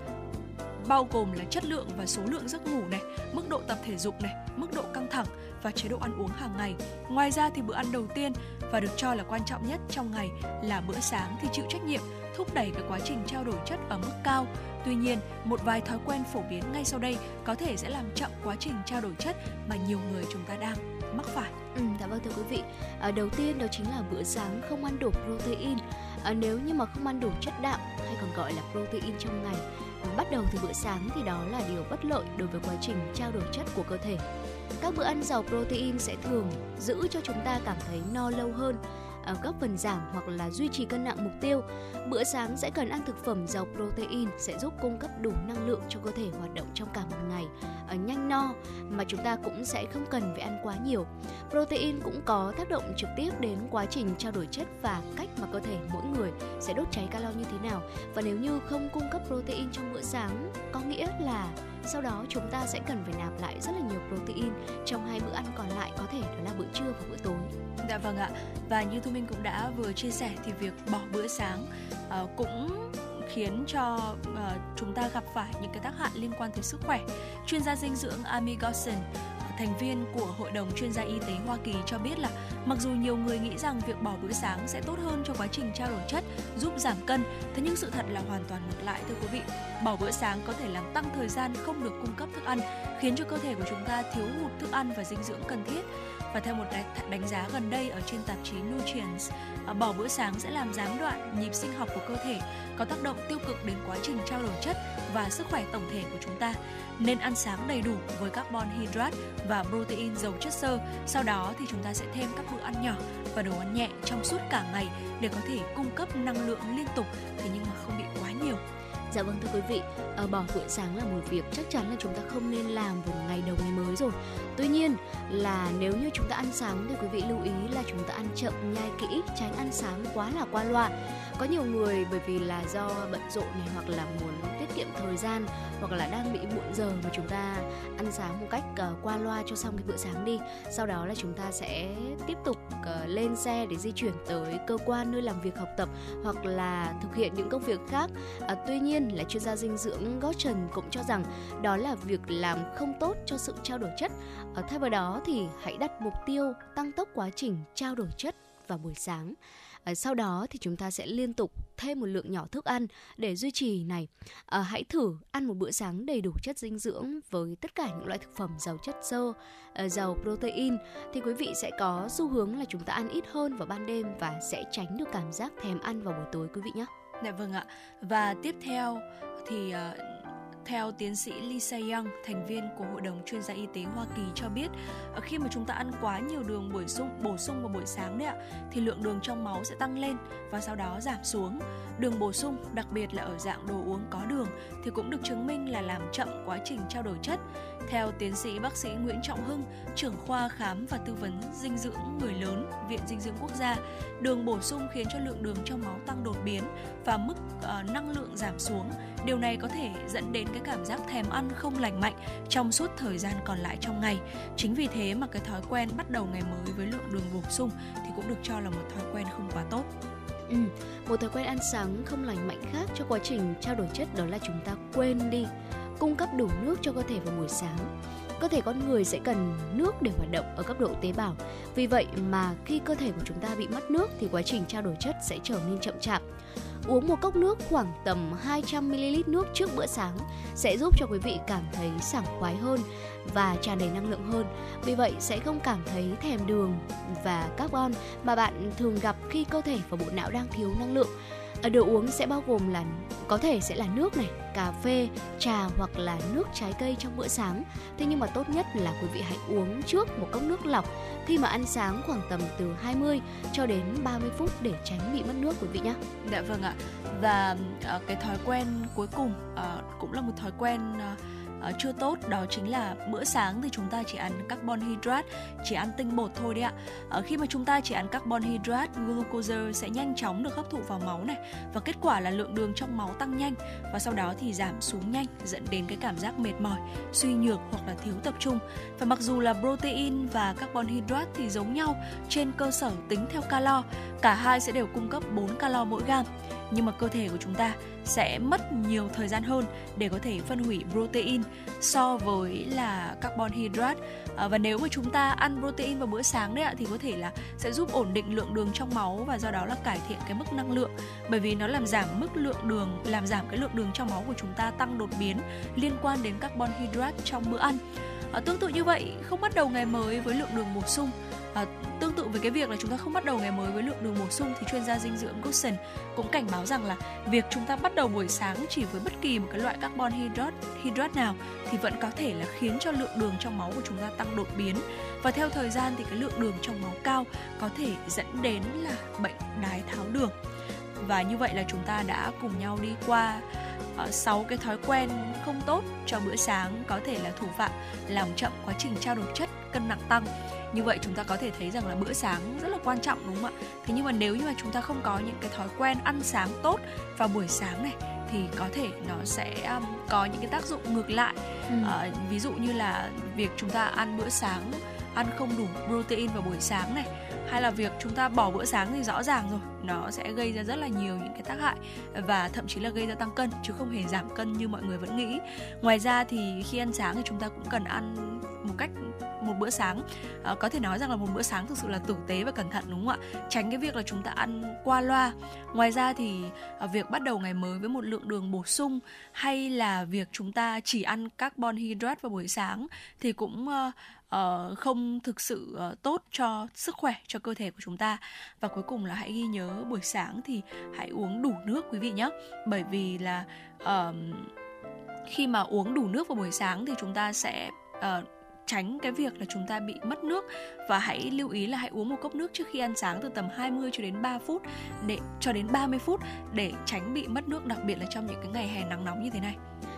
bao gồm là chất lượng và số lượng giấc ngủ này, mức độ tập thể dục này, mức độ căng thẳng và chế độ ăn uống hàng ngày. Ngoài ra thì bữa ăn đầu tiên và được cho là quan trọng nhất trong ngày là bữa sáng thì chịu trách nhiệm thúc đẩy cái quá trình trao đổi chất ở mức cao. Tuy nhiên, một vài thói quen phổ biến ngay sau đây có thể sẽ làm chậm quá trình trao đổi chất mà nhiều người chúng ta đang mắc phải. Ừ, dạ vâng thưa quý vị. À, đầu tiên đó chính là bữa sáng không ăn đủ protein. À, nếu như mà không ăn đủ chất đạm hay còn gọi là protein trong ngày, ờ, bắt đầu từ bữa sáng thì đó là điều bất lợi đối với quá trình trao đổi chất của cơ thể. Các bữa ăn giàu protein sẽ thường giữ cho chúng ta cảm thấy no lâu hơn, góp phần giảm hoặc là duy trì cân nặng mục tiêu. Bữa sáng sẽ cần ăn thực phẩm giàu protein sẽ giúp cung cấp đủ năng lượng cho cơ thể hoạt động trong cả một ngày nhanh no mà chúng ta cũng sẽ không cần phải ăn quá nhiều. Protein cũng có tác động trực tiếp đến quá trình trao đổi chất và cách mà cơ thể mỗi người sẽ đốt cháy calo như thế nào. Và nếu như không cung cấp protein trong bữa sáng, có nghĩa là sau đó chúng ta sẽ cần phải nạp lại rất là nhiều protein trong hai bữa ăn còn lại có thể đó là bữa trưa và bữa tối. Dạ vâng ạ. Và như Thu Minh cũng đã vừa chia sẻ thì việc bỏ bữa sáng uh, cũng khiến cho uh, chúng ta gặp phải những cái tác hại liên quan tới sức khỏe. Chuyên gia dinh dưỡng Amy Gosson thành viên của Hội đồng chuyên gia y tế Hoa Kỳ cho biết là mặc dù nhiều người nghĩ rằng việc bỏ bữa sáng sẽ tốt hơn cho quá trình trao đổi chất, giúp giảm cân, thế nhưng sự thật là hoàn toàn ngược lại thưa quý vị. Bỏ bữa sáng có thể làm tăng thời gian không được cung cấp thức ăn, khiến cho cơ thể của chúng ta thiếu hụt thức ăn và dinh dưỡng cần thiết và theo một đánh giá gần đây ở trên tạp chí Nutrients, à, bỏ bữa sáng sẽ làm gián đoạn nhịp sinh học của cơ thể, có tác động tiêu cực đến quá trình trao đổi chất và sức khỏe tổng thể của chúng ta. Nên ăn sáng đầy đủ với carbon hydrate và protein giàu chất xơ. Sau đó thì chúng ta sẽ thêm các bữa ăn nhỏ và đồ ăn nhẹ trong suốt cả ngày để có thể cung cấp năng lượng liên tục thế nhưng mà không bị quá nhiều Dạ vâng thưa quý vị, à, bỏ bữa sáng là một việc chắc chắn là chúng ta không nên làm vào ngày đầu ngày mới rồi. Tuy nhiên là nếu như chúng ta ăn sáng thì quý vị lưu ý là chúng ta ăn chậm nhai kỹ, tránh ăn sáng quá là qua loa. Có nhiều người bởi vì là do bận rộn này hoặc là muốn tiết kiệm thời gian hoặc là đang bị muộn giờ mà chúng ta ăn sáng một cách uh, qua loa cho xong cái bữa sáng đi. Sau đó là chúng ta sẽ tiếp tục uh, lên xe để di chuyển tới cơ quan nơi làm việc học tập hoặc là thực hiện những công việc khác. Uh, tuy nhiên là chuyên gia dinh dưỡng Gotchen cũng cho rằng đó là việc làm không tốt cho sự trao đổi chất. uh, thay vào đó thì hãy đặt mục tiêu tăng tốc quá trình trao đổi chất vào buổi sáng. À, sau đó thì chúng ta sẽ liên tục thêm một lượng nhỏ thức ăn để duy trì này. À, hãy thử ăn một bữa sáng đầy đủ chất dinh dưỡng với tất cả những loại thực phẩm giàu chất xơ, à, giàu protein thì quý vị sẽ có xu hướng là chúng ta ăn ít hơn vào ban đêm và sẽ tránh được cảm giác thèm ăn vào buổi tối quý vị nhé. Dạ vâng ạ. Và tiếp theo thì uh, theo tiến sĩ Lisa Young, thành viên của Hội đồng chuyên gia y tế Hoa Kỳ cho biết, ờ, khi mà chúng ta ăn quá nhiều đường bổ sung bổ sung vào buổi sáng đấy ạ, thì lượng đường trong máu sẽ tăng lên và sau đó giảm xuống. Đường bổ sung, đặc biệt là ở dạng đồ uống có đường thì cũng được chứng minh là làm chậm quá trình trao đổi chất. Theo tiến sĩ bác sĩ Nguyễn Trọng Hưng, trưởng khoa khám và tư vấn dinh dưỡng người lớn, Viện Dinh dưỡng Quốc gia, đường bổ sung khiến cho lượng đường trong máu tăng đột biến và mức uh, năng lượng giảm xuống. Điều này có thể dẫn đến cái cảm giác thèm ăn không lành mạnh trong suốt thời gian còn lại trong ngày. Chính vì thế mà cái thói quen bắt đầu ngày mới với lượng đường bổ sung thì cũng được cho là một thói quen không quá tốt. Ừ, một thói quen ăn sáng không lành mạnh khác cho quá trình trao đổi chất đó là chúng ta quên đi cung cấp đủ nước cho cơ thể vào buổi sáng. Cơ thể con người sẽ cần nước để hoạt động ở cấp độ tế bào. Vì vậy mà khi cơ thể của chúng ta bị mất nước thì quá trình trao đổi chất sẽ trở nên chậm chạp. Uống một cốc nước khoảng tầm 200ml nước trước bữa sáng sẽ giúp cho quý vị cảm thấy sảng khoái hơn và tràn đầy năng lượng hơn. Vì vậy sẽ không cảm thấy thèm đường và carbon mà bạn thường gặp khi cơ thể và bộ não đang thiếu năng lượng. Ở đồ uống sẽ bao gồm là có thể sẽ là nước này, cà phê, trà hoặc là nước trái cây trong bữa sáng. Thế nhưng mà tốt nhất là quý vị hãy uống trước một cốc nước lọc khi mà ăn sáng khoảng tầm từ 20 cho đến 30 phút để tránh bị mất nước quý vị nhé. Dạ vâng ạ. Và ờ, cái thói quen cuối cùng ờ, cũng là một thói quen ờ, uh, chưa tốt đó chính là bữa sáng thì chúng ta chỉ ăn carbon hydrate chỉ ăn tinh bột thôi đấy ạ. Uh, khi mà chúng ta chỉ ăn carbon hydrate glucose sẽ nhanh chóng được hấp thụ vào máu này và kết quả là lượng đường trong máu tăng nhanh và sau đó thì giảm xuống nhanh dẫn đến cái cảm giác mệt mỏi suy nhược hoặc là thiếu tập trung. Và mặc dù là protein và carbon hydrate thì giống nhau trên cơ sở tính theo calo cả hai sẽ đều cung cấp 4 calo mỗi gam nhưng mà cơ thể của chúng ta sẽ mất nhiều thời gian hơn để có thể phân hủy protein so với là carbon hydrate. À, và nếu mà chúng ta ăn protein vào bữa sáng đấy ạ thì có thể là sẽ giúp ổn định lượng đường trong máu và do đó là cải thiện cái mức năng lượng. Bởi vì nó làm giảm mức lượng đường làm giảm cái lượng đường trong máu của chúng ta tăng đột biến liên quan đến carbon hydrate trong bữa ăn à, tương tự như vậy không bắt đầu ngày mới với lượng đường bổ sung. À, tương tự với cái việc là chúng ta không bắt đầu ngày mới với lượng đường bổ sung thì chuyên gia dinh dưỡng Goodson cũng cảnh báo rằng là việc chúng ta bắt đầu buổi sáng chỉ với bất kỳ một cái loại carbon hydrate hydrate nào thì vẫn có thể là khiến cho lượng đường trong máu của chúng ta tăng đột biến. Và theo thời gian thì cái lượng đường trong máu cao có thể dẫn đến là bệnh đái tháo đường. Và như vậy là chúng ta đã cùng nhau đi qua 6 cái thói quen không tốt cho bữa sáng có thể là thủ phạm làm chậm quá trình trao đổi chất cân nặng tăng. Như vậy chúng ta có thể thấy rằng là bữa sáng rất là quan trọng đúng không ạ? Thế nhưng mà nếu như mà chúng ta không có những cái thói quen ăn sáng tốt vào buổi sáng này thì có thể nó sẽ um, có những cái tác dụng ngược lại. Ừ. uh, ví dụ như là việc chúng ta ăn bữa sáng ăn không đủ protein vào buổi sáng này hay là việc chúng ta bỏ bữa sáng thì rõ ràng rồi nó sẽ gây ra rất là nhiều những cái tác hại và thậm chí là gây ra tăng cân chứ không hề giảm cân như mọi người vẫn nghĩ. Ngoài ra thì khi ăn sáng thì chúng ta cũng cần ăn một cách một bữa sáng. À, có thể nói rằng là một bữa sáng thực sự là tử tế và cẩn thận đúng không ạ? Tránh cái việc là chúng ta ăn qua loa. Ngoài ra thì à, việc bắt đầu ngày mới với một lượng đường bổ sung hay là việc chúng ta chỉ ăn carbon hydrate vào buổi sáng thì cũng à, uh, không thực sự uh, tốt cho sức khỏe cho cơ thể của chúng ta. Và cuối cùng là hãy ghi nhớ buổi sáng thì hãy uống đủ nước quý vị nhé. Bởi vì là uh, khi mà uống đủ nước vào buổi sáng thì chúng ta sẽ uh, tránh cái việc là chúng ta bị mất nước. Và hãy lưu ý là hãy uống một cốc nước trước khi ăn sáng từ tầm 20 cho đến 3 phút để cho đến 30 phút để tránh bị mất nước đặc biệt là trong những cái ngày hè nắng nóng như thế này.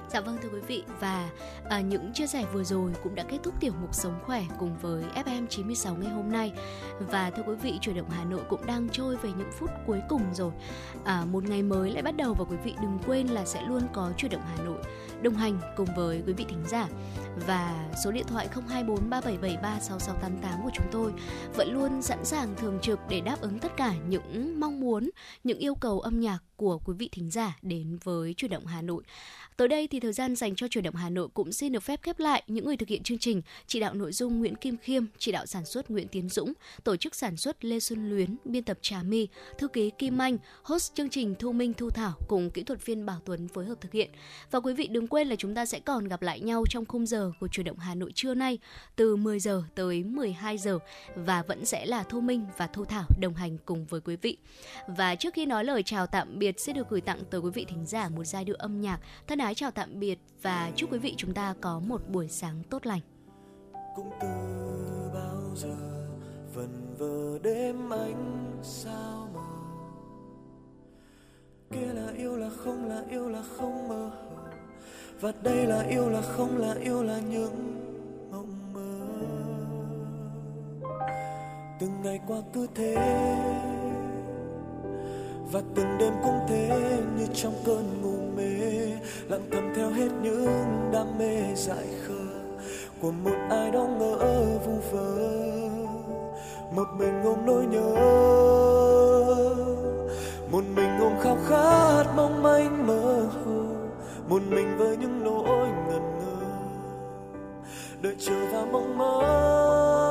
Dạ vâng thưa quý vị và à, những chia sẻ vừa rồi cũng đã kết thúc tiểu mục sống khỏe cùng với FM 96 ngày hôm nay. Và thưa quý vị chuyển động Hà Nội cũng đang trôi về những phút cuối cùng rồi. À, một ngày mới lại bắt đầu và quý vị đừng quên là sẽ luôn có chuyển động Hà Nội đồng hành cùng với quý vị thính giả và số điện thoại 024 3773 6688 của chúng tôi vẫn luôn sẵn sàng thường trực để đáp ứng tất cả những mong muốn, những yêu cầu âm nhạc của quý vị thính giả đến với chuyển động Hà Nội. Tới đây thì thời gian dành cho chuyển động Hà Nội cũng xin được phép khép lại những người thực hiện chương trình, chỉ đạo nội dung Nguyễn Kim Khiêm, chỉ đạo sản xuất Nguyễn Tiến Dũng, tổ chức sản xuất Lê Xuân Luyến, biên tập Trà My, thư ký Kim Anh, host chương trình Thu Minh Thu Thảo cùng kỹ thuật viên Bảo Tuấn phối hợp thực hiện. Và quý vị đừng quên Quên là chúng ta sẽ còn gặp lại nhau trong khung giờ của chuyển động Hà Nội trưa nay, từ 10 giờ tới 12 giờ, và vẫn sẽ là Thu Minh và Thu Thảo đồng hành cùng với quý vị. Và trước khi nói lời chào tạm biệt sẽ được gửi tặng tới quý vị thính giả một giai điệu âm nhạc thân ái chào tạm biệt và chúc quý vị chúng ta có một buổi sáng tốt lành. Cũng từ bao giờ vần vờ đêm ánh sao mờ kia là yêu là không, là yêu là không mơ và đây là yêu, là không, là yêu, là những mộng mơ. Từng ngày qua cứ thế, và từng đêm cũng thế, như trong cơn ngủ mê. Lặng thầm theo hết những đam mê dại khờ của một ai đó ngỡ vu vơ. Một mình ôm nỗi nhớ, một mình ôm khao khát mong manh mơ hồ một mình với những nỗi ngần ngơ. Đợi chờ và mong mơ.